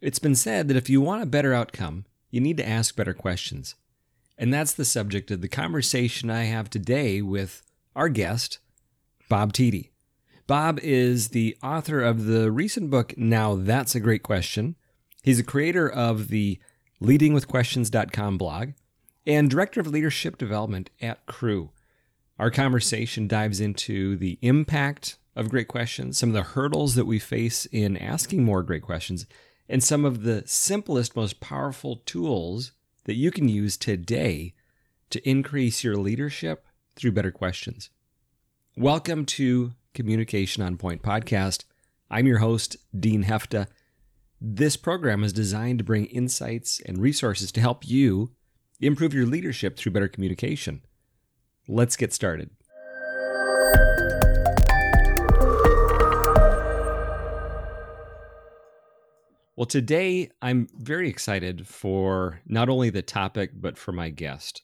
It's been said that if you want a better outcome, you need to ask better questions. And that's the subject of the conversation I have today with our guest, Bob Tiede. Bob is the author of the recent book, Now That's a Great Question. He's a creator of the leadingwithquestions.com blog and director of leadership development at Cru. Our conversation dives into the impact of great questions, some of the hurdles that we face in asking more great questions, and some of the simplest, most powerful tools that you can use today to increase your leadership through better questions. Welcome to Communication on Point podcast. I'm your host, Dean Hefta. This program is designed to bring insights and resources to help you improve your leadership through better communication. Let's get started. Well, today I'm very excited for not only the topic, but for my guest.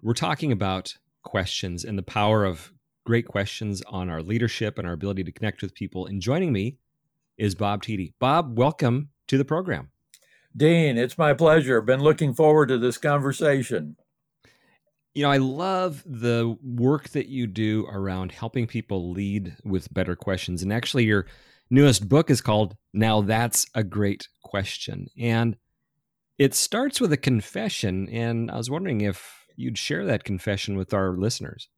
We're talking about questions and the power of great questions on our leadership and our ability to connect with people. And joining me is Bob Tiede. Bob, welcome to the program. Dean, it's my pleasure. Been looking forward to this conversation. You know, I love the work that you do around helping people lead with better questions. And actually, you're newest book is called Now That's a Great Question. And it starts with a confession. And I was wondering if you'd share that confession with our listeners.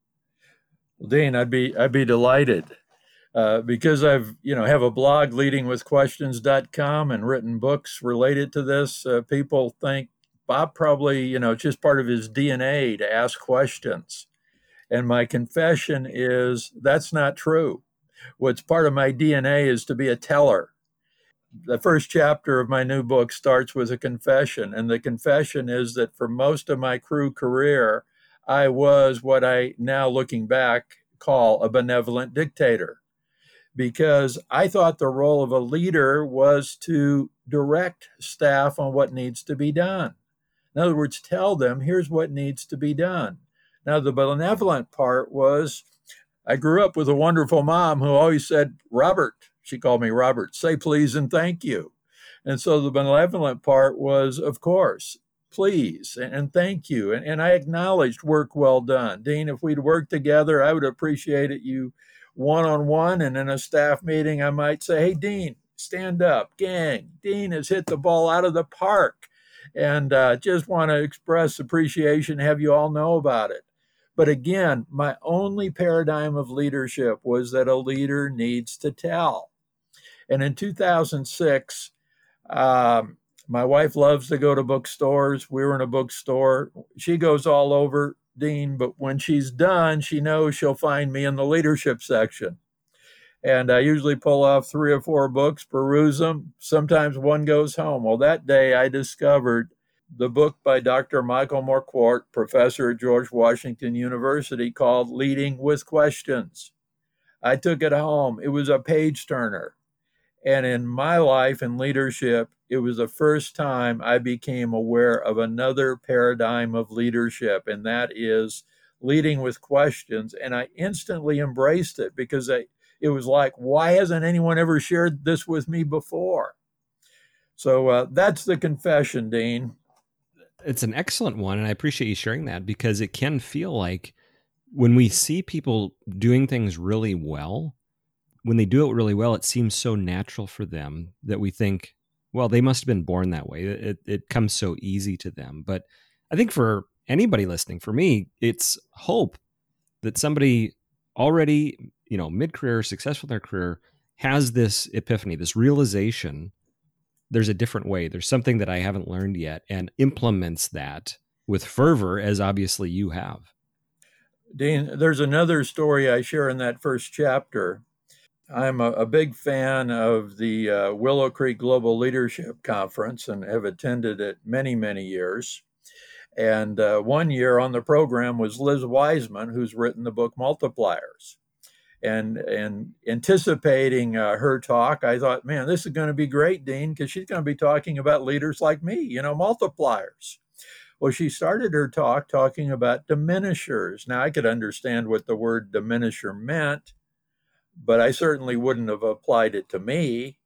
Well, Dean, I'd be I'd be delighted. Uh, because I've, you know, have a blog leadingwithquestions.com and written books related to this. Uh, people think Bob probably, you know, it's just part of his DNA to ask questions. And my confession is that's not true what's part of my DNA is to be a teller. The first chapter of my new book starts with a confession, and the confession is that for most of my Cru career, I was what I now looking back call a benevolent dictator because I thought the role of a leader was to direct staff on what needs to be done. In other words, tell them, here's what needs to be done. Now, the benevolent part was I grew up with a wonderful mom who always said, Robert, she called me Robert, say please and thank you. And so the benevolent part was, of course, please and thank you. And, and I acknowledged work well done. Dean, if we'd worked together, I would appreciate it you one on one. And in a staff meeting, I might say, hey, Dean, stand up. Gang, Dean has hit the ball out of the park. And uh, just want to express appreciation, have you all know about it. But again, my only paradigm of leadership was that a leader needs to tell. And in 2006, um, my wife loves to go to bookstores. We were in a bookstore. She goes all over, Dean, but when she's done, she knows she'll find me in the leadership section. And I usually pull off three or four books, peruse them. Sometimes one goes home. Well, that day I discovered the book by Dr. Michael Marquardt, professor at George Washington University, called Leading with Questions. I took it home. It was a page turner. And in my life and leadership, it was the first time I became aware of another paradigm of leadership, and that is leading with questions. And I instantly embraced it because I, it was like, why hasn't anyone ever shared this with me before? So uh, that's the confession, Dean it's an excellent one, and I appreciate you sharing that because it can feel like when we see people doing things really well, when they do it really well, it seems so natural for them that we think, well, they must have been born that way. It, it comes so easy to them. But I think for anybody listening, for me, it's hope that somebody already, you know, mid career, successful in their career, has this epiphany, this realization there's a different way. There's something that I haven't learned yet and implements that with fervor, as obviously you have. Dean, there's another story I share in that first chapter. I'm a, a big fan of the uh, Willow Creek Global Leadership Conference and have attended it many, many years. And uh, one year on the program was Liz Wiseman, who's written the book Multipliers and and anticipating uh, her talk, I thought, man, this is going to be great, Dean, because she's going to be talking about leaders like me, you know, multipliers. Well, she started her talk talking about diminishers. Now, I could understand what the word diminisher meant, but I certainly wouldn't have applied it to me.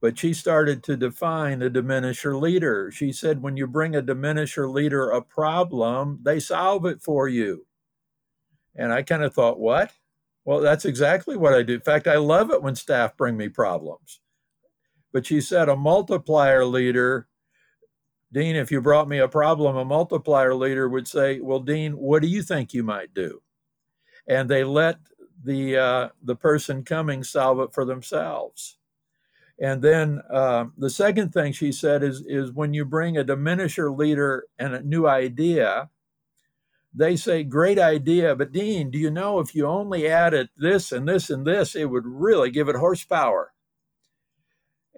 but she started to define a diminisher leader. She said, when you bring a diminisher leader a problem, they solve it for you. And I kind of thought, what? Well, that's exactly what I do. In fact, I love it when staff bring me problems. But she said, a multiplier leader, Dean, if you brought me a problem, a multiplier leader would say, well, Dean, what do you think you might do? And they let the uh, the person coming solve it for themselves. And then uh, the second thing she said is is when you bring a diminisher leader and a new idea, they say, "Great idea, but Dean, do you know if you only added this and this and this, it would really give it horsepower."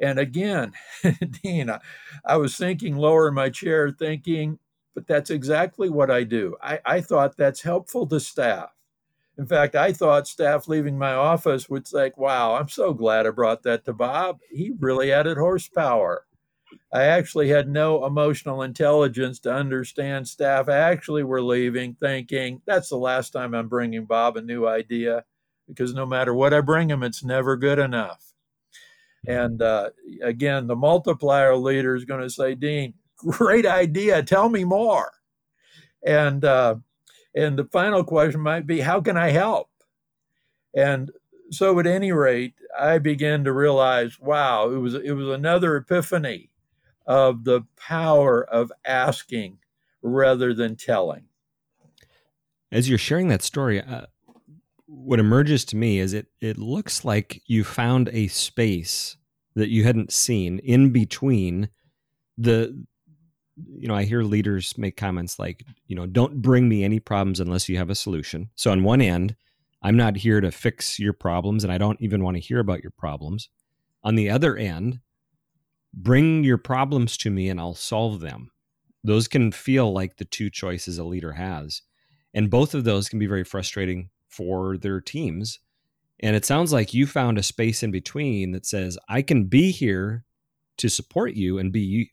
And again, Dean, I, I was thinking lower in my chair, thinking, but that's exactly what I do. I, I thought that's helpful to staff. In fact, I thought staff leaving my office would say, wow, I'm so glad I brought that to Bob. He really added horsepower. I actually had no emotional intelligence to understand staff actually were leaving thinking, that's the last time I'm bringing Bob a new idea because no matter what I bring him, it's never good enough. And uh, again, the multiplier leader is going to say, Dean, great idea. Tell me more. And uh, and the final question might be, how can I help? And so, at any rate, I began to realize, wow, it was it was another epiphany of the power of asking rather than telling. As you're sharing that story, uh, what emerges to me is it it looks like you found a space that you hadn't seen in between the you know, I hear leaders make comments like, you know, don't bring me any problems unless you have a solution. So on one end, I'm not here to fix your problems and I don't even want to hear about your problems. On the other end, bring your problems to me and I'll solve them. Those can feel like the two choices a leader has. And both of those can be very frustrating for their teams. And it sounds like you found a space in between that says, I can be here to support you and be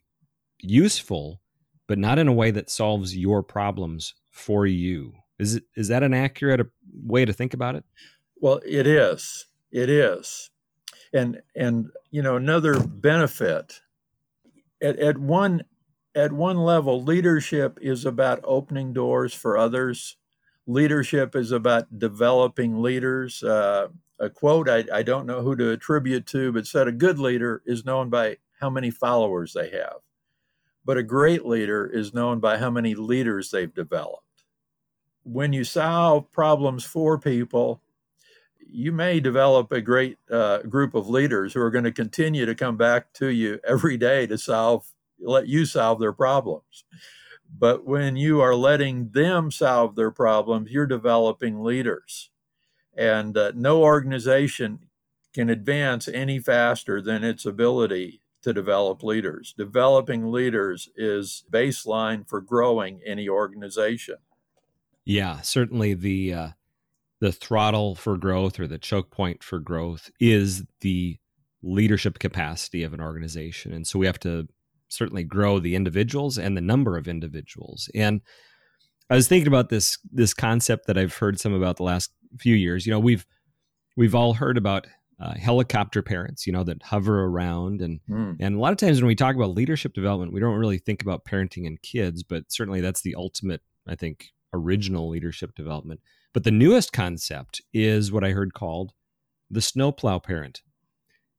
useful, but not in a way that solves your problems for you. Is it is that an accurate uh, way to think about it? Well, it is. It is. And and you know another benefit at, at one at one level leadership is about opening doors for others. Leadership is about developing leaders. Uh, a quote I, I don't know who to attribute to, but said a good leader is known by how many followers they have. But a great leader is known by how many leaders they've developed. When you solve problems for people, you may develop a great uh, group of leaders who are going to continue to come back to you every day to solve, let you solve their problems. But when you are letting them solve their problems, you're developing leaders. And uh, no organization can advance any faster than its ability to develop leaders. Developing leaders is baseline for growing any organization. Yeah, certainly the uh, the throttle for growth or the choke point for growth is the leadership capacity of an organization, and so we have to certainly grow the individuals and the number of individuals. And I was thinking about this this concept that I've heard some about the last few years. You know, we've we've all heard about uh, helicopter parents, you know, that hover around. And, mm. and a lot of times when we talk about leadership development, we don't really think about parenting and kids, but certainly that's the ultimate, I think, original leadership development. But the newest concept is what I heard called the snowplow parent.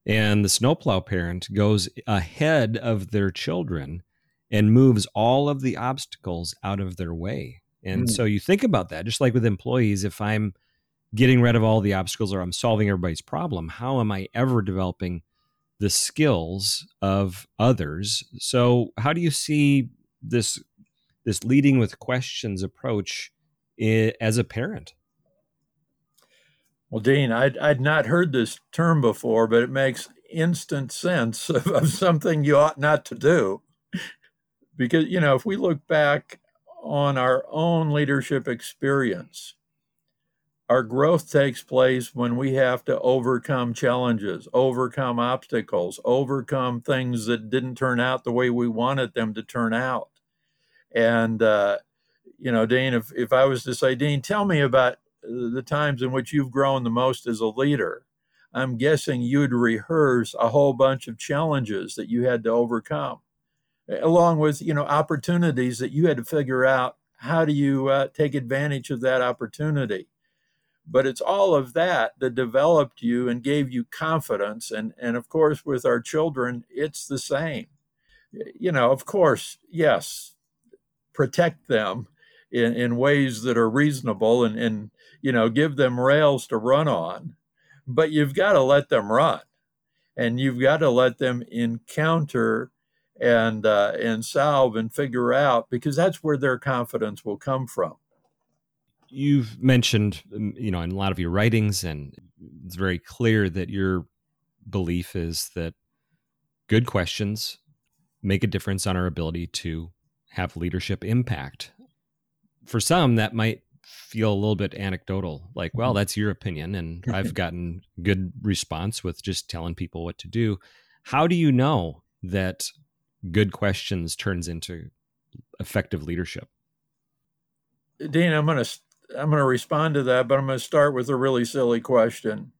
And the snowplow parent goes ahead of their children and moves all of the obstacles out of their way. And mm. so you think about that, just like with employees, if I'm getting rid of all the obstacles or I'm solving everybody's problem, how am I ever developing the skills of others? So, how do you see this this leading with questions approach as a parent? Well, Dean, I'd, I'd not heard this term before, but it makes instant sense of, of something you ought not to do. Because, you know, if we look back on our own leadership experience, our growth takes place when we have to overcome challenges, overcome obstacles, overcome things that didn't turn out the way we wanted them to turn out. And, uh, you know, Dean, if, if I was to say, Dean, tell me about the times in which you've grown the most as a leader, I'm guessing you'd rehearse a whole bunch of challenges that you had to overcome, along with you know opportunities that you had to figure out how do you uh, take advantage of that opportunity. But it's all of that that developed you and gave you confidence, and and of course with our children, it's the same. You know, of course, yes, protect them in, in ways that are reasonable and, and you know give them rails to run on but you've got to let them run. And you've got to let them encounter and uh, and solve and figure out because that's where their confidence will come from. You've mentioned um, you know in a lot of your writings and it's very clear that your belief is that good questions make a difference on our ability to have leadership impact for some that might feel a little bit anecdotal like well mm-hmm. that's your opinion and i've gotten good response with just telling people what to do. How do you know that good questions turns into effective leadership? Dean i'm going to i'm going to respond to that but i'm going to start with a really silly question.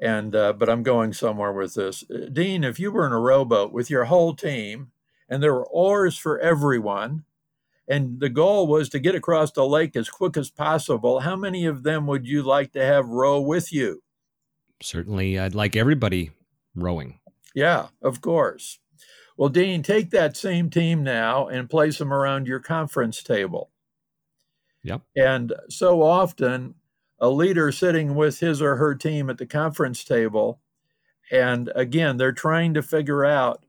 And uh, but i'm going somewhere with this. Dean if you were in a rowboat with your whole team and there were oars for everyone and the goal was to get across the lake as quick as possible. How many of them would you like to have row with you? Certainly, I'd like everybody rowing. Yeah, of course. Well, Dean, take that same team now and place them around your conference table. Yep. And so often, a leader sitting with his or her team at the conference table, and again, they're trying to figure out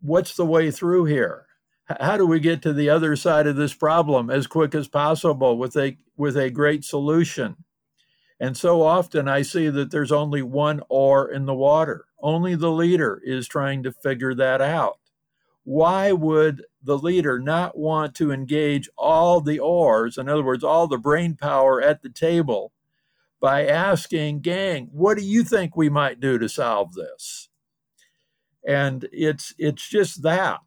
what's the way through here how do we get to the other side of this problem as quick as possible with a with a great solution? And so often i see that there's only one oar in the water. Only the leader is trying to figure that out. Why would the leader not want to engage all the oars in other words all the brain power at the table by asking gang what do you think we might do to solve this? And it's it's just that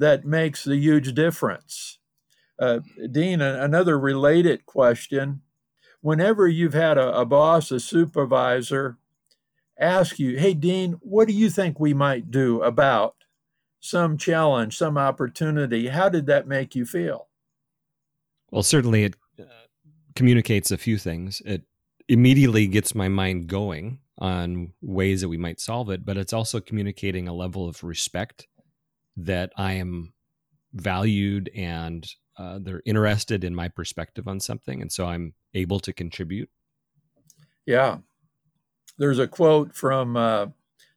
that makes the huge difference. Uh, Dean, another related question. Whenever you've had a, a boss, a supervisor, ask you, hey, Dean, what do you think we might do about some challenge, some opportunity? How did that make you feel? Well, certainly it uh, communicates a few things. It immediately gets my mind going on ways that we might solve it, but it's also communicating a level of respect that I am valued and uh, they're interested in my perspective on something, and so I'm able to contribute. Yeah, there's a quote from uh,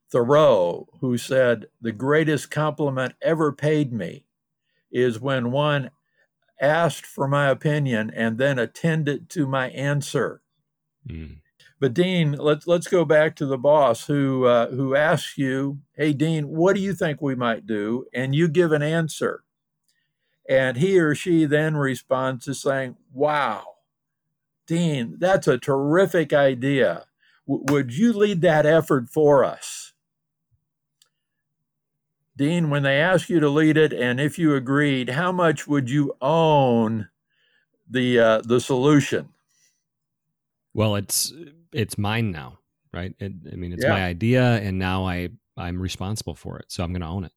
Thoreau who said, "The greatest compliment ever paid me is when one asked for my opinion and then attended to my answer." Mm. But Dean, let's let's go back to the boss who uh, who asks you, "Hey, Dean, what do you think we might do?" And you give an answer, and he or she then responds to saying, "Wow, Dean, that's a terrific idea. W- would you lead that effort for us?" Dean, when they ask you to lead it, and if you agreed, how much would you own the uh, the solution? Well, it's it's mine now, right? It, I mean, it's yeah. my idea, and now I I'm responsible for it, so I'm going to own it.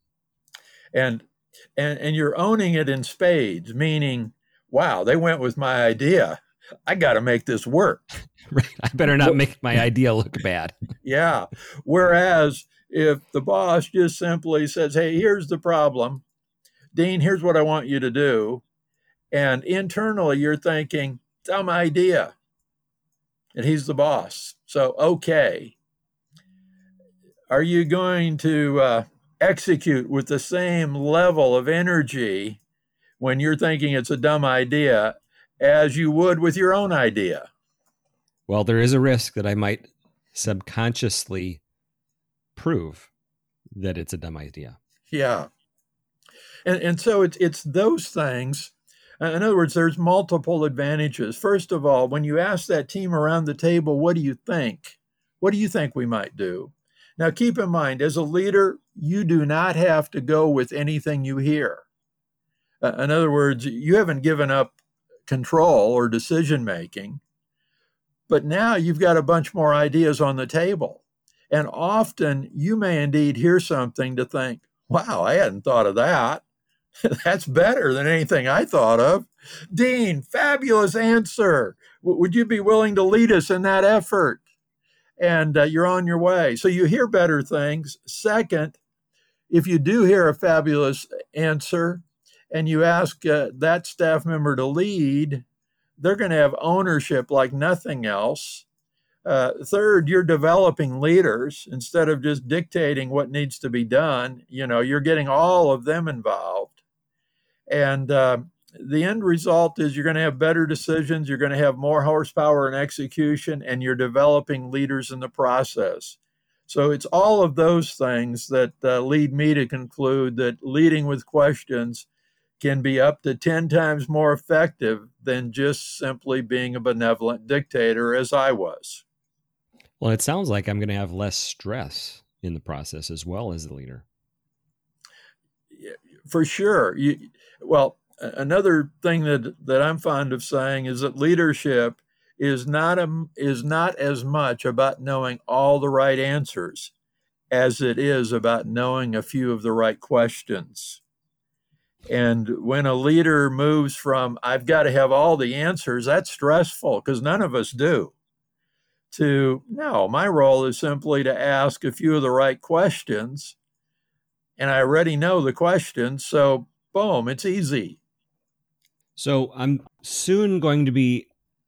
And and and you're owning it in spades, meaning, wow, they went with my idea. I got to make this work. right. I better not make my idea look bad. yeah. Whereas if the boss just simply says, "Hey, here's the problem, Dean. Here's what I want you to do," and internally you're thinking, "Dumb idea." And he's the boss. So, okay. Are you going to uh, execute with the same level of energy when you're thinking it's a dumb idea as you would with your own idea? Well, there is a risk that I might subconsciously prove that it's a dumb idea. Yeah. And, and so it's, it's those things in other words, there's multiple advantages. First of all, when you ask that team around the table, what do you think? What do you think we might do? Now, keep in mind, as a leader, you do not have to go with anything you hear. Uh, in other words, you haven't given up control or decision making. but now you've got a bunch more ideas on the table. And often you may indeed hear something to think, wow, I hadn't thought of that. That's better than anything I thought of. Dean, fabulous answer. W- would you be willing to lead us in that effort? And uh, you're on your way. So you hear better things. Second, if you do hear a fabulous answer and you ask uh, that staff member to lead, they're going to have ownership like nothing else. Uh, third, you're developing leaders instead of just dictating what needs to be done. You know, you're getting all of them involved. And uh, the end result is you're going to have better decisions, you're going to have more horsepower in execution, and you're developing leaders in the process. So it's all of those things that uh, lead me to conclude that leading with questions can be up to 10 times more effective than just simply being a benevolent dictator as I was. Well, it sounds like I'm going to have less stress in the process as well as the leader. For sure. You, well, another thing that, that I'm fond of saying is that leadership is not a, is not as much about knowing all the right answers as it is about knowing a few of the right questions. And when a leader moves from I've got to have all the answers, that's stressful because none of us do. To no, my role is simply to ask a few of the right questions. And I already know the questions, so boom, it's easy. So I'm soon going to be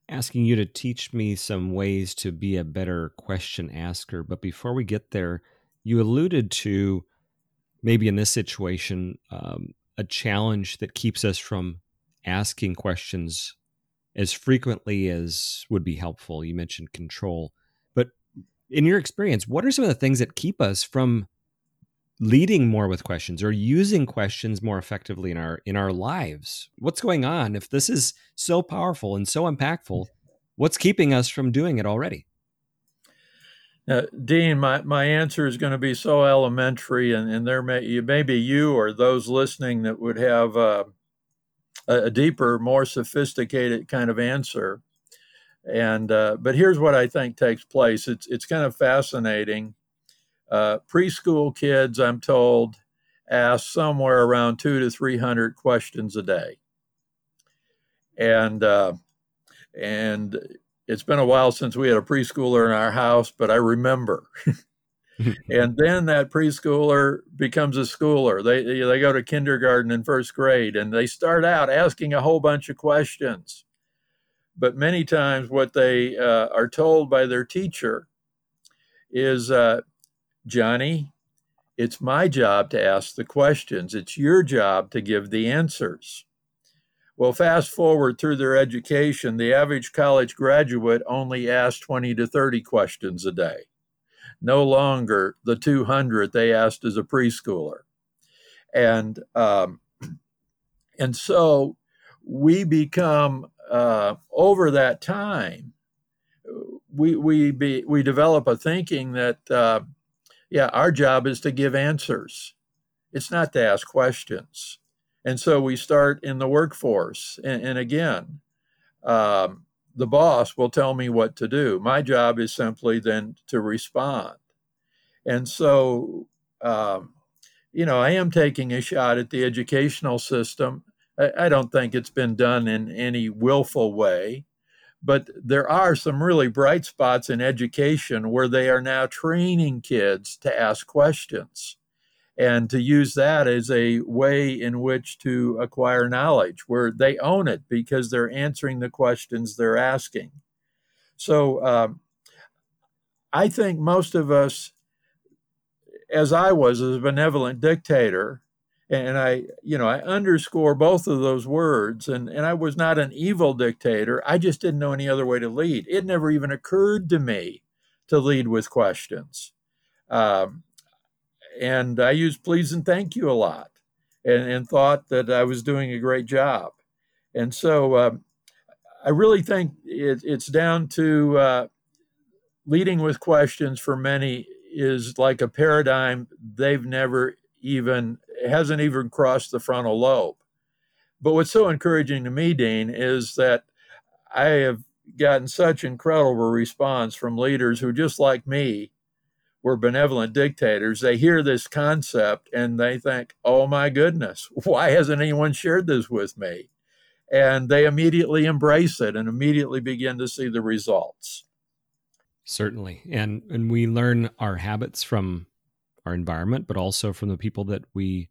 asking you to teach me some ways to be a better question asker. But before we get there, you alluded to maybe in this situation um, a challenge that keeps us from asking questions as frequently as would be helpful. You mentioned control. But in your experience, what are some of the things that keep us from leading more with questions or using questions more effectively in our in our lives what's going on if this is so powerful and so impactful what's keeping us from doing it already uh, Dean, my, my answer is going to be so elementary, and, and there may you, maybe you or those listening that would have uh, a deeper, more sophisticated kind of answer. And uh, but here's what I think takes place. It's it's kind of fascinating uh, preschool kids, I'm told, ask somewhere around two to 300 questions a day. And, uh, and it's been a while since we had a preschooler in our house, but I remember. and then that preschooler becomes a schooler. They, they go to kindergarten and first grade, and they start out asking a whole bunch of questions. But many times, what they uh, are told by their teacher is uh, Johnny, it's my job to ask the questions. It's your job to give the answers. Well, fast forward through their education, the average college graduate only asks 20 to 30 questions a day. No longer the 200 they asked as a preschooler. And, um, and so we become, uh, over that time, we, we, be, we develop a thinking that uh, yeah, our job is to give answers. It's not to ask questions. And so we start in the workforce. And, and again, um, the boss will tell me what to do. My job is simply then to respond. And so, um, you know, I am taking a shot at the educational system. I, I don't think it's been done in any willful way. But there are some really bright spots in education where they are now training kids to ask questions and to use that as a way in which to acquire knowledge, where they own it because they're answering the questions they're asking. So um, I think most of us, as I was as a benevolent dictator, and I, you know, I underscore both of those words. And, and I was not an evil dictator. I just didn't know any other way to lead. It never even occurred to me to lead with questions. Um, and I used please and thank you a lot and, and thought that I was doing a great job. And so um, I really think it, it's down to uh, leading with questions for many is like a paradigm they've never even hasn't even crossed the frontal lobe. But what's so encouraging to me, Dean, is that I have gotten such incredible response from leaders who, just like me, were benevolent dictators. They hear this concept and they think, oh my goodness, why hasn't anyone shared this with me? And they immediately embrace it and immediately begin to see the results. Certainly. And and we learn our habits from our environment, but also from the people that we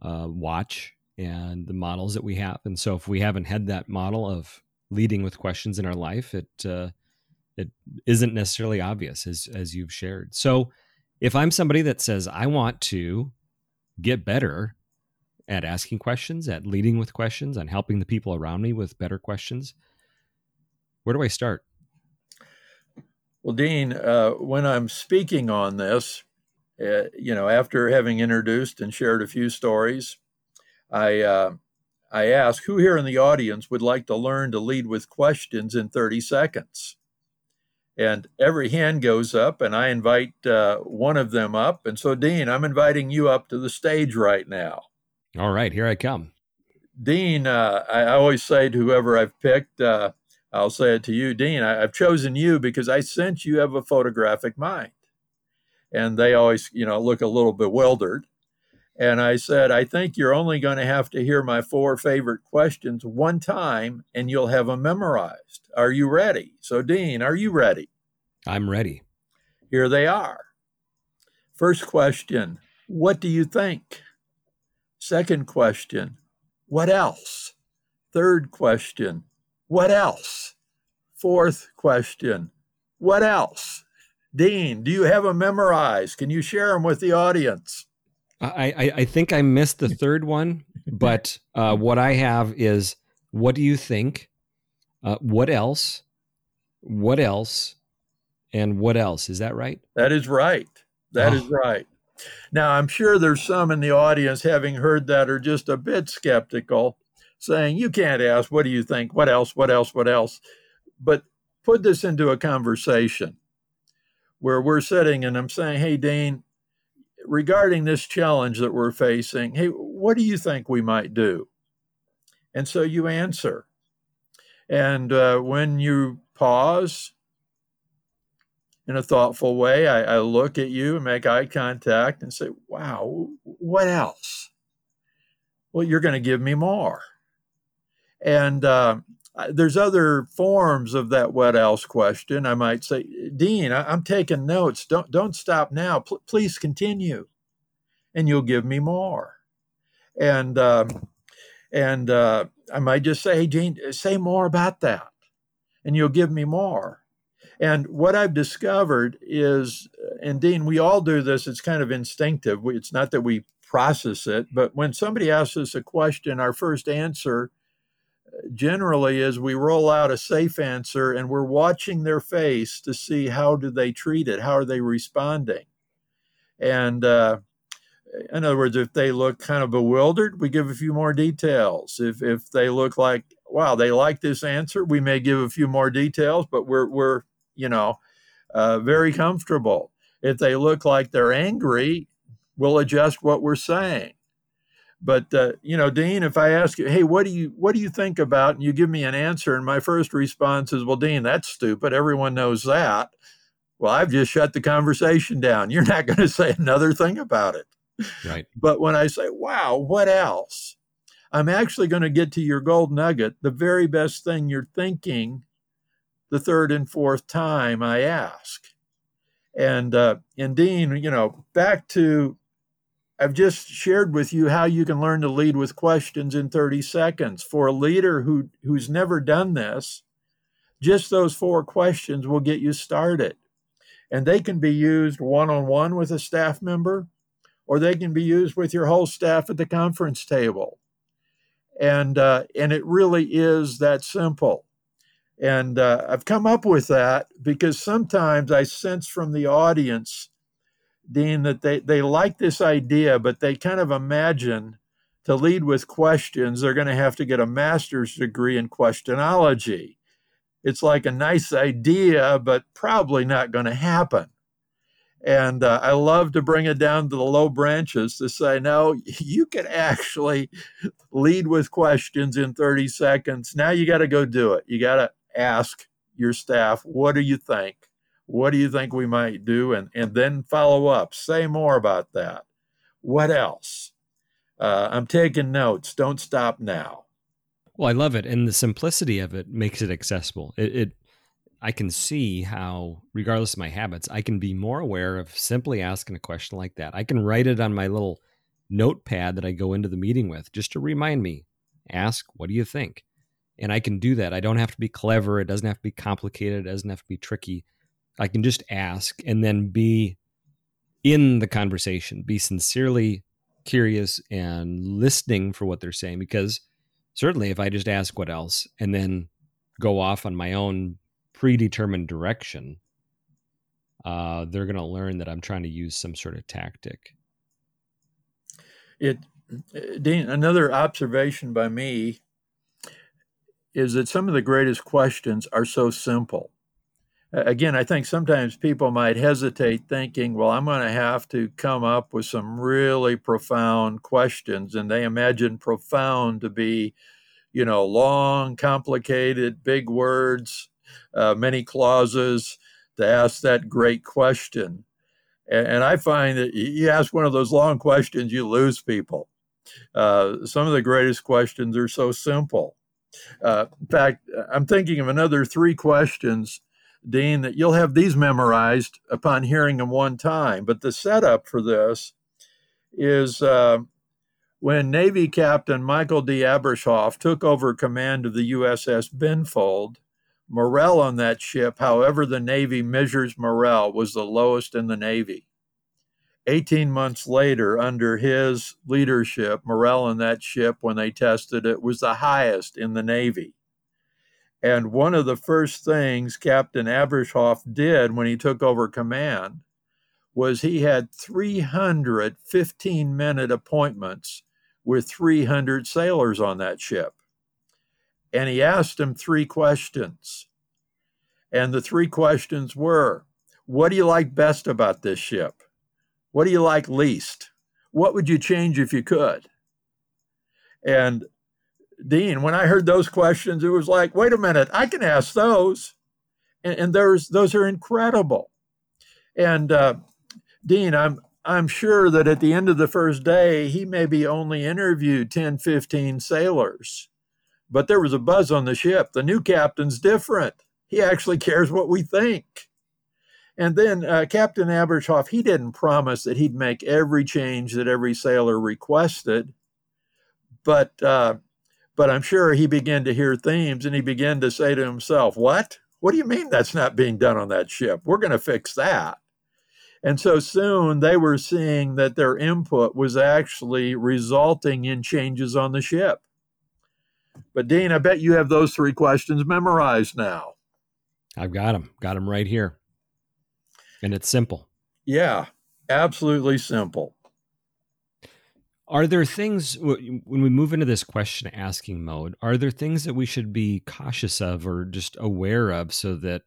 uh, watch and the models that we have. And so if we haven't had that model of leading with questions in our life, it uh, it isn't necessarily obvious as as you've shared. So if I'm somebody that says I want to get better at asking questions, at leading with questions, and helping the people around me with better questions, where do I start? Well, Dean, uh, when I'm speaking on this, uh, you know, after having introduced and shared a few stories, I uh, I ask who here in the audience would like to learn to lead with questions in 30 seconds. And every hand goes up, and I invite uh, one of them up. And so, Dean, I'm inviting you up to the stage right now. All right, here I come. Dean, uh, I, I, always say to whoever I've picked, uh, I'll say it to you, Dean, I've chosen you because I sense you have a photographic mind. And they always, you know, look a little bewildered. And I said, I think you're only going to have to hear my four favorite questions one time and you'll have them memorized. Are you ready? So, Dean, are you ready? I'm ready. Here they are. First question What do you think? Second question What else? Third question What else? Fourth question What else? Dean, do you have them memorized? Can you share them with the audience? I, I, I think I missed the third one, but uh, what I have is what do you think? Uh, what else? What else? And what else? Is that right? That is right. That oh. is right. Now, I'm sure there's some in the audience having heard that are just a bit skeptical, saying, You can't ask, what do you think? What else? What else? What else? But put this into a conversation where we're sitting and I'm saying, Hey, Dean, regarding this challenge that we're facing, hey, what do you think we might do? And so you answer. And uh, when you pause in a thoughtful way, I, I, look at you and make eye contact and say, wow, what else? Well, you're going to give me more. And uh, there's other forms of that what else question. I might say, Dean, I, am taking notes. Don't don't stop now. P- please continue, and you'll give me more. And um, and uh, I might just say, hey, Dean, say more about that, and you'll give me more. And what I've discovered is, and Dean, we all do this. It's kind of instinctive. It's not that we process it, but when somebody asks us a question, our first answer generally is we roll out a safe answer and we're watching their face to see how do they treat it how are they responding? And uh, in other words if they look kind of bewildered we give a few more details. If if they look like wow they like this answer we may give a few more details but we're we're you know uh, very comfortable. If they look like they're angry we'll adjust what we're saying but uh, you know, Dean, if I ask you, hey, what do you what do you think about, and you give me an answer, and my first response is, well, Dean, that's stupid. Everyone knows that. Well, I've just shut the conversation down. You're not going to say another thing about it. Right. But when I say, wow, what else? I'm actually going to get to your gold nugget, the very best thing you're thinking the third and fourth time I ask. And uh, and Dean, you know, back to I've just shared with you how you can learn to lead with questions in 30 seconds. For a leader who, who's never done this, just those four questions will get you started. And they can be used one on one with a staff member, or they can be used with your whole staff at the conference table. And, uh, and it really is that simple. And uh, I've come up with that because sometimes I sense from the audience Dean, that they, they like this idea, but they kind of imagine to lead with questions, they're going to have to get a master's degree in questionology. It's like a nice idea, but probably not going to happen. And uh, I love to bring it down to the low branches to say, no, you can actually lead with questions in 30 seconds. Now you got to go do it. You got to ask your staff, what do you think? What do you think we might do? And, and then follow up. Say more about that. What else? Uh, I'm taking notes. Don't stop now. Well, I love it, and the simplicity of it makes it accessible. It, it, I can see how, regardless of my habits, I can be more aware of simply asking a question like that. I can write it on my little notepad that I go into the meeting with, just to remind me. Ask, what do you think? And I can do that. I don't have to be clever. It doesn't have to be complicated. It doesn't have to be tricky. I can just ask and then be in the conversation, be sincerely curious and listening for what they're saying. Because certainly, if I just ask what else and then go off on my own predetermined direction, uh, they're going to learn that I'm trying to use some sort of tactic. It, Dean, another observation by me is that some of the greatest questions are so simple again, I think sometimes people might hesitate thinking, well, I'm going to have to come up with some really profound questions. And they imagine profound to be, you know, long, complicated, big words, uh, many clauses to ask that great question. And, and, I find that you ask one of those long questions, you lose people. Uh, some of the greatest questions are so simple. Uh, in fact, I'm thinking of another three questions Dean, that you'll have these memorized upon hearing them one time. But the setup for this is uh, when Navy Captain Michael D. Abrashoff took over command of the USS Benfold, morale on that ship, however the Navy measures morale, was the lowest in the Navy. 18 months later, under his leadership, morale on that ship, when they tested it, was the highest in the Navy. And one of the first things Captain Abrashoff did when he took over command was he had 300 15 minute appointments with 300 sailors on that ship. And he asked them three questions. And the three questions were What do you like best about this ship? What do you like least? What would you change if you could? And Dean, when I heard those questions, it was like, wait a minute, I can ask those. And, and there's those are incredible. And uh, Dean, I'm I'm sure that at the end of the first day, he maybe only interviewed 10, 15 sailors. But there was a buzz on the ship. The new captain's different. He actually cares what we think. And then uh, Captain Abrashoff, he didn't promise that he'd make every change that every sailor requested. But uh, but I'm sure he began to hear themes and he began to say to himself, What? What do you mean that's not being done on that ship? We're going to fix that. And so soon they were seeing that their input was actually resulting in changes on the ship. But Dean, I bet you have those three questions memorized now. I've got them, got them right here. And it's simple. Yeah, absolutely simple. Are there things when we move into this question asking mode, are there things that we should be cautious of or just aware of so that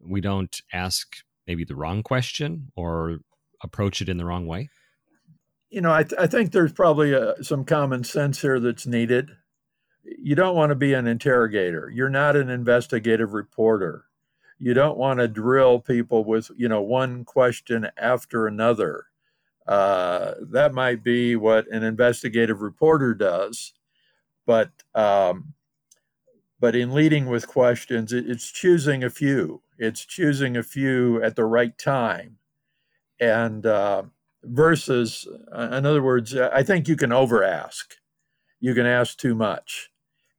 we don't ask maybe the wrong question or approach it in the wrong way? You know, I, th- I think there's probably a, uh, some common sense here that's needed. You don't want to be an interrogator. You're not an investigative reporter. You don't want to drill people with, you know, one question after another uh, that might be what an investigative reporter does, but um, but in leading with questions, it, it's choosing a few. It's choosing a few at the right time, and uh, versus, uh, in other words, I think you can over ask. You can ask too much,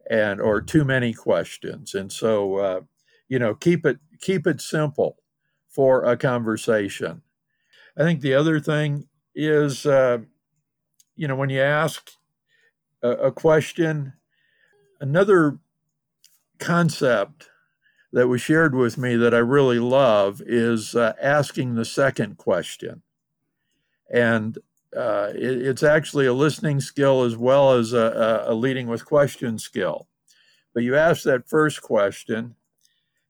and or too many questions, and so uh, you know keep it keep it simple for a conversation. I think the other thing is, uh, you know, when you ask a, a question, another concept that was shared with me that I really love is uh, asking the second question. And uh, it, it's actually a listening skill as well as a, a, leading with question skill. But you ask that first question.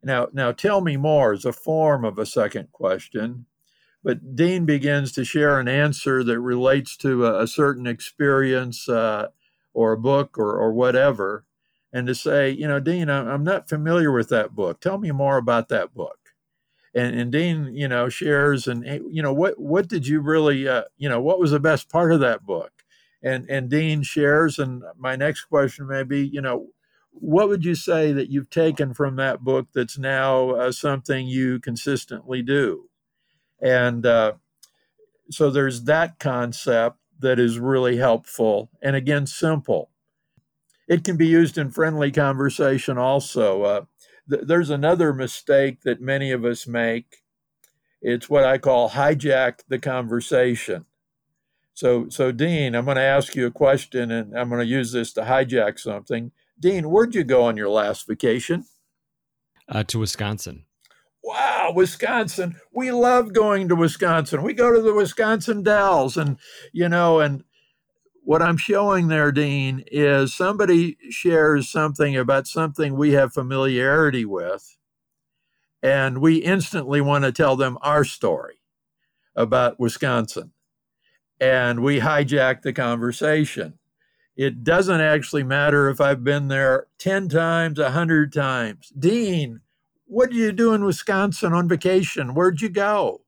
Now, now tell me more is a form of a second question. But Dean begins to share an answer that relates to a, a certain experience uh, or a book or, or whatever. and to say, you know, Dean, I'm not familiar with that book. Tell me more about that book. And, and Dean, you know, shares and you know what what did you really, uh, you know, what was the best part of that book? And and Dean shares. And my next question may be, you know, what would you say that you've taken from that book that's now uh, something you consistently do? And uh, so there's that concept that is really helpful and again simple it can be used in friendly conversation also. Uh, th- there's another mistake that many of us make. It's what I call hijack the conversation. So, so Dean, I'm going to ask you a question, and I'm going to use this to hijack something. Dean, where'd you go on your last vacation? Uh, to Wisconsin. Wow, Wisconsin. We love going to Wisconsin. We go to the Wisconsin Dells, and you know, and what I'm showing there, Dean, is somebody shares something about something we have familiarity with, and we instantly want to tell them our story about Wisconsin. And we hijack the conversation. It doesn't actually matter if I've been there 10 times, 100 times. Dean, what do you do in Wisconsin on vacation? Where'd you go?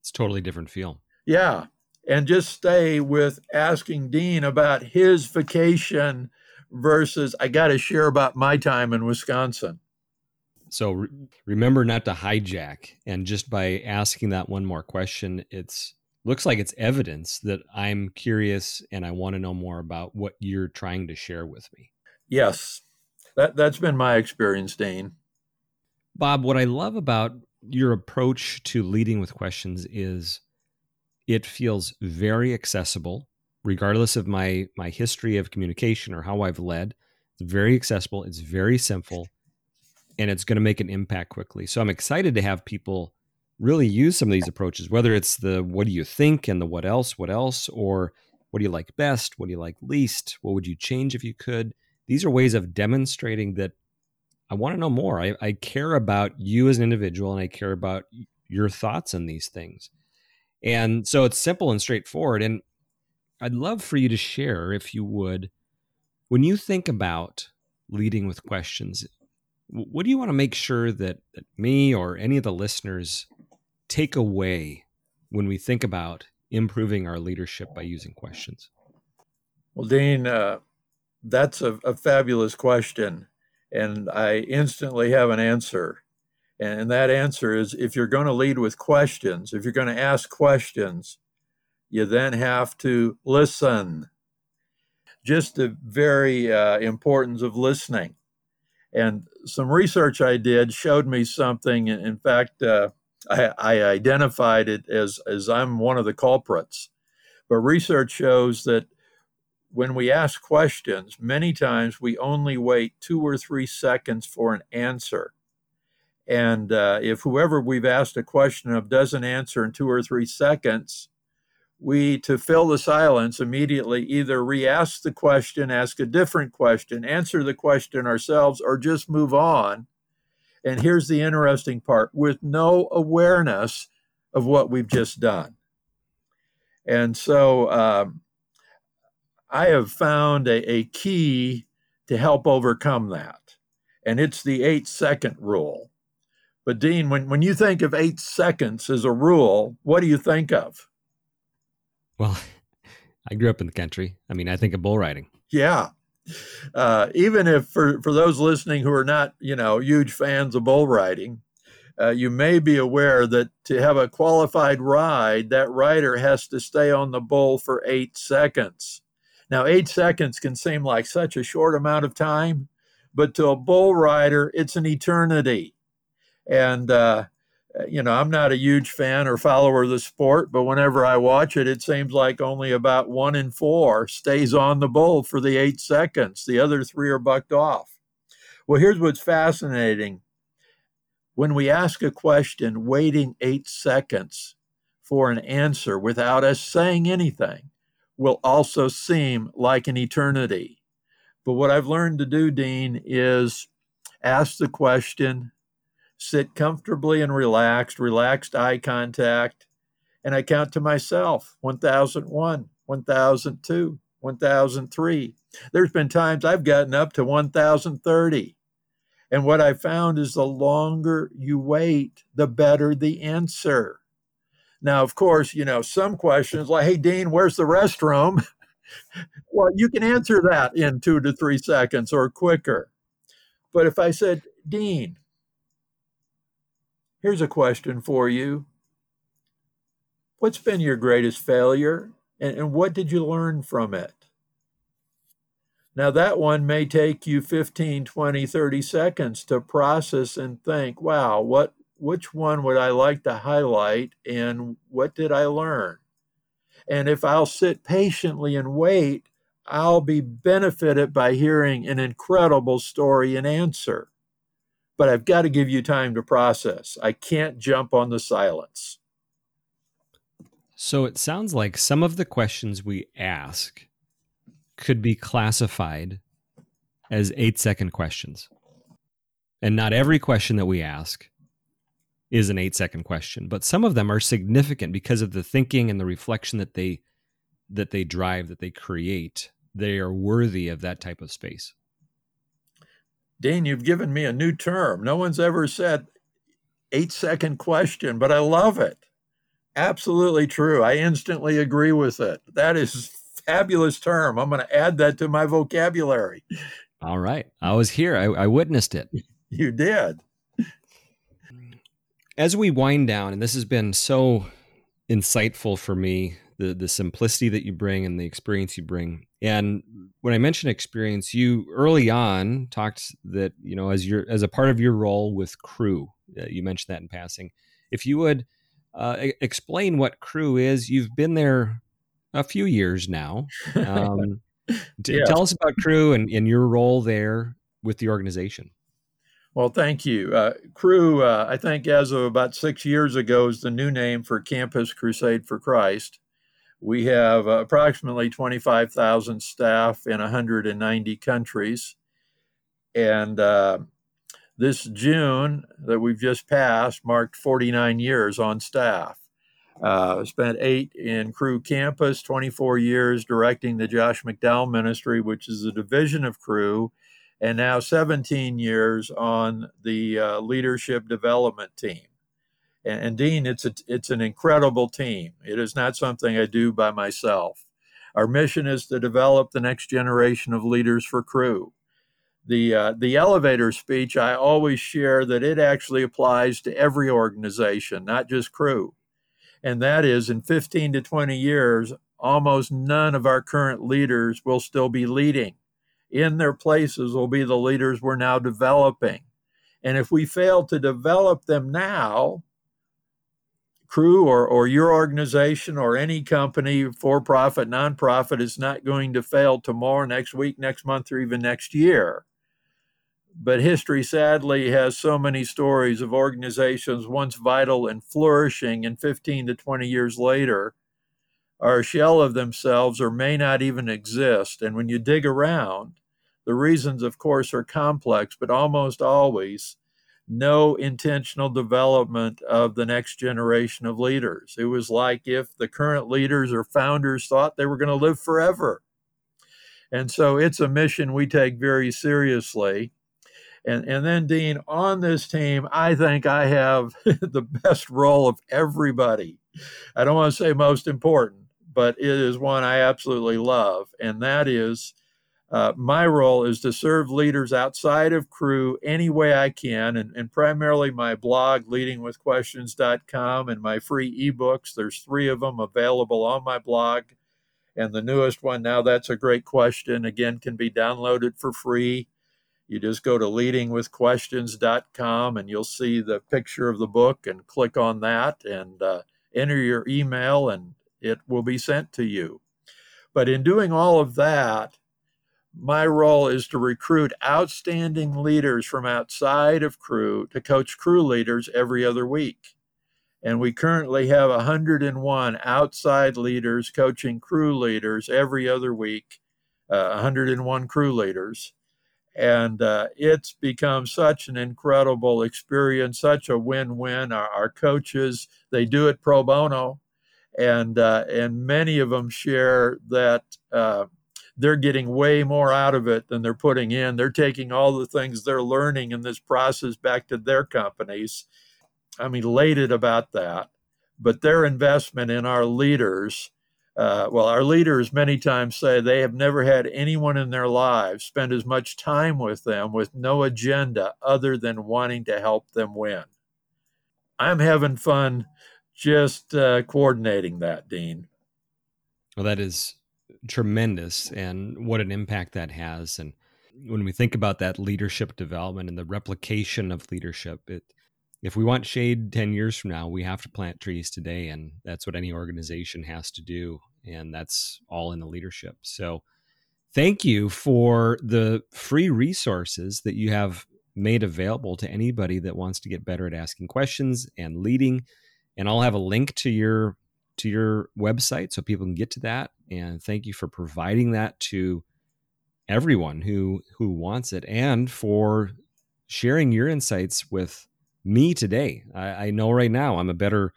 It's totally different feel. Yeah and just stay with asking Dean about his vacation versus I got to share about my time in Wisconsin. So re- remember not to hijack and just by asking that one more question it's looks like it's evidence that I'm curious and I want to know more about what you're trying to share with me. Yes. That that's been my experience, Dean. Bob, what I love about your approach to leading with questions is it feels very accessible, regardless of my my history of communication or how I've led. It's very accessible. It's very simple, and it's going to make an impact quickly. So I'm excited to have people really use some of these approaches, whether it's the what do you think and the what else, what else, or what do you like best, what do you like least, what would you change if you could. These are ways of demonstrating that I want to know more. I, I care about you as an individual, and I care about your thoughts on these things. And so it's simple and straightforward. And I'd love for you to share, if you would, when you think about leading with questions, what do you want to make sure that, that me or any of the listeners take away when we think about improving our leadership by using questions? Well, Dean, uh, that's a, a fabulous question. And I instantly have an answer. And that answer is if you're going to lead with questions, if you're going to ask questions, you then have to listen. Just the very uh, importance of listening. And some research I did showed me something. In fact, uh, I, I identified it as, as I'm one of the culprits. But research shows that when we ask questions, many times we only wait two or three seconds for an answer. And uh, if whoever we've asked a question of doesn't answer in two or three seconds, we, to fill the silence, immediately either re ask the question, ask a different question, answer the question ourselves, or just move on. And here's the interesting part with no awareness of what we've just done. And so um, I have found a, a key to help overcome that. And it's the eight second rule. But Dean, when, when you think of eight seconds as a rule, what do you think of? Well, I grew up in the country. I mean, I think of bull riding. Yeah. Uh, even if for, for those listening who are not, you know, huge fans of bull riding, uh, you may be aware that to have a qualified ride, that rider has to stay on the bull for eight seconds. Now, eight seconds can seem like such a short amount of time, but to a bull rider, it's an eternity. And, uh, you know, I'm not a huge fan or follower of the sport, but whenever I watch it, it seems like only about one in four stays on the bull for the eight seconds. The other three are bucked off. Well, here's what's fascinating. When we ask a question, waiting eight seconds for an answer without us saying anything will also seem like an eternity. But what I've learned to do, Dean, is ask the question, sit comfortably and relaxed, relaxed eye contact, and I count to myself 1001, 1002, 1003, There's been times I've gotten up to 1,030. And what I found is the longer you wait, the better the answer. Now, of course, you know, some questions like, hey, Dean, where's the restroom? well, you can answer that in two to three seconds or quicker. But if I said, Dean, here's a question for you What's been your greatest failure, and, and what did you learn from it? Now, that one may take you 15, 20, 30 seconds to process and think, wow, what, which one would I like to highlight and what did I learn? And if I'll sit patiently and wait, I'll be benefited by hearing an incredible story and answer. But I've got to give you time to process. I can't jump on the silence. So it sounds like some of the questions we ask could be classified as eight second questions. And not every question that we ask is an eight second question, but some of them are significant because of the thinking and the reflection that they that they drive, that they create. They are worthy of that type of space. Dean, you've given me a new term. No one's ever said eight second question, but I love it. Absolutely true. I instantly agree with it. That is fabulous term. I'm going to add that to my vocabulary. All right. I was here. I, I witnessed it. You did. As we wind down, and this has been so insightful for me, the the simplicity that you bring and the experience you bring. And when I mentioned experience, you early on talked that you know as your as a part of your role with Cru, uh, you mentioned that in passing. If you would uh, explain what Cru is. You've been there a few years now. Um, yeah. Tell us about Cru and, and, your role there with the organization. Well, thank you. Uh, Cru, uh, I think, as of about six years ago, is the new name for Campus Crusade for Christ. We have uh, approximately 25,000 staff in 190 countries. And uh, this June that we've just passed marked 49 years on staff. Uh, spent eight in Cru campus, 24 years directing the Josh McDowell Ministry, which is a division of Cru, and now 17 years on the uh, leadership development team. And, and Dean, it's a, it's an incredible team. It is not something I do by myself. Our mission is to develop the next generation of leaders for Cru. the uh, the elevator speech, I always share that it actually applies to every organization, not just Cru. And that is in 15 to 20 years, almost none of our current leaders will still be leading. In their places will be the leaders we're now developing. And if we fail to develop them now, Cru or, or your organization or any company, for profit, nonprofit, is not going to fail tomorrow, next week, next month, or even next year but history sadly has so many stories of organizations once vital and flourishing and 15 to 20 years later are a shell of themselves or may not even exist. And when you dig around the reasons of course are complex but almost always no intentional development of the next generation of leaders. It was like if the current leaders or founders thought they were going to live forever. And so it's a mission we take very seriously. And, and then, Dean, on this team, I think I have the best role of everybody. I don't want to say most important, but it is one I absolutely love. And that is uh, my role is to serve leaders outside of Cru any way I can, and, and primarily my blog, leadingwithquestions.com, and my free ebooks. There's three of them available on my blog. And the newest one now, that's a great question, again, can be downloaded for free you just go to leadingwithquestions.com and you'll see the picture of the book and click on that and uh, enter your email and it will be sent to you. But in doing all of that, my role is to recruit outstanding leaders from outside of Cru to coach Cru leaders every other week. And we currently have 101 outside leaders coaching Cru leaders every other week, uh, 101 Cru leaders and uh, it's become such an incredible experience, such a win-win. Our, our coaches they do it pro bono, and uh, and many of them share that uh, they're getting way more out of it than they're putting in. They're taking all the things they're learning in this process back to their companies. I'm elated about that. But their investment in our leaders, uh, well, our leaders many times say they have never had anyone in their lives spend as much time with them with no agenda other than wanting to help them win. I'm having fun just uh, coordinating that, Dean. Well, that is tremendous, and what an impact that has. And when we think about that leadership development and the replication of leadership, it if we want shade 10 years from now, we have to plant trees today. And that's what any organization has to do. And that's all in the leadership. So thank you for the free resources that you have made available to anybody that wants to get better at asking questions and leading. And I'll have a link to your to your website so people can get to that. And thank you for providing that to everyone who who wants it and for sharing your insights with me today. I, I know right now I'm a better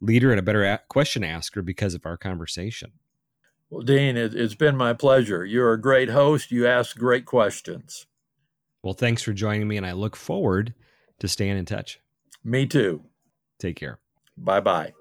leader and a better question asker because of our conversation. Well, Dean, it, it's been my pleasure. You're a great host. You ask great questions. Well, thanks for joining me, and I look forward to staying in touch. Me too. Take care. Bye bye.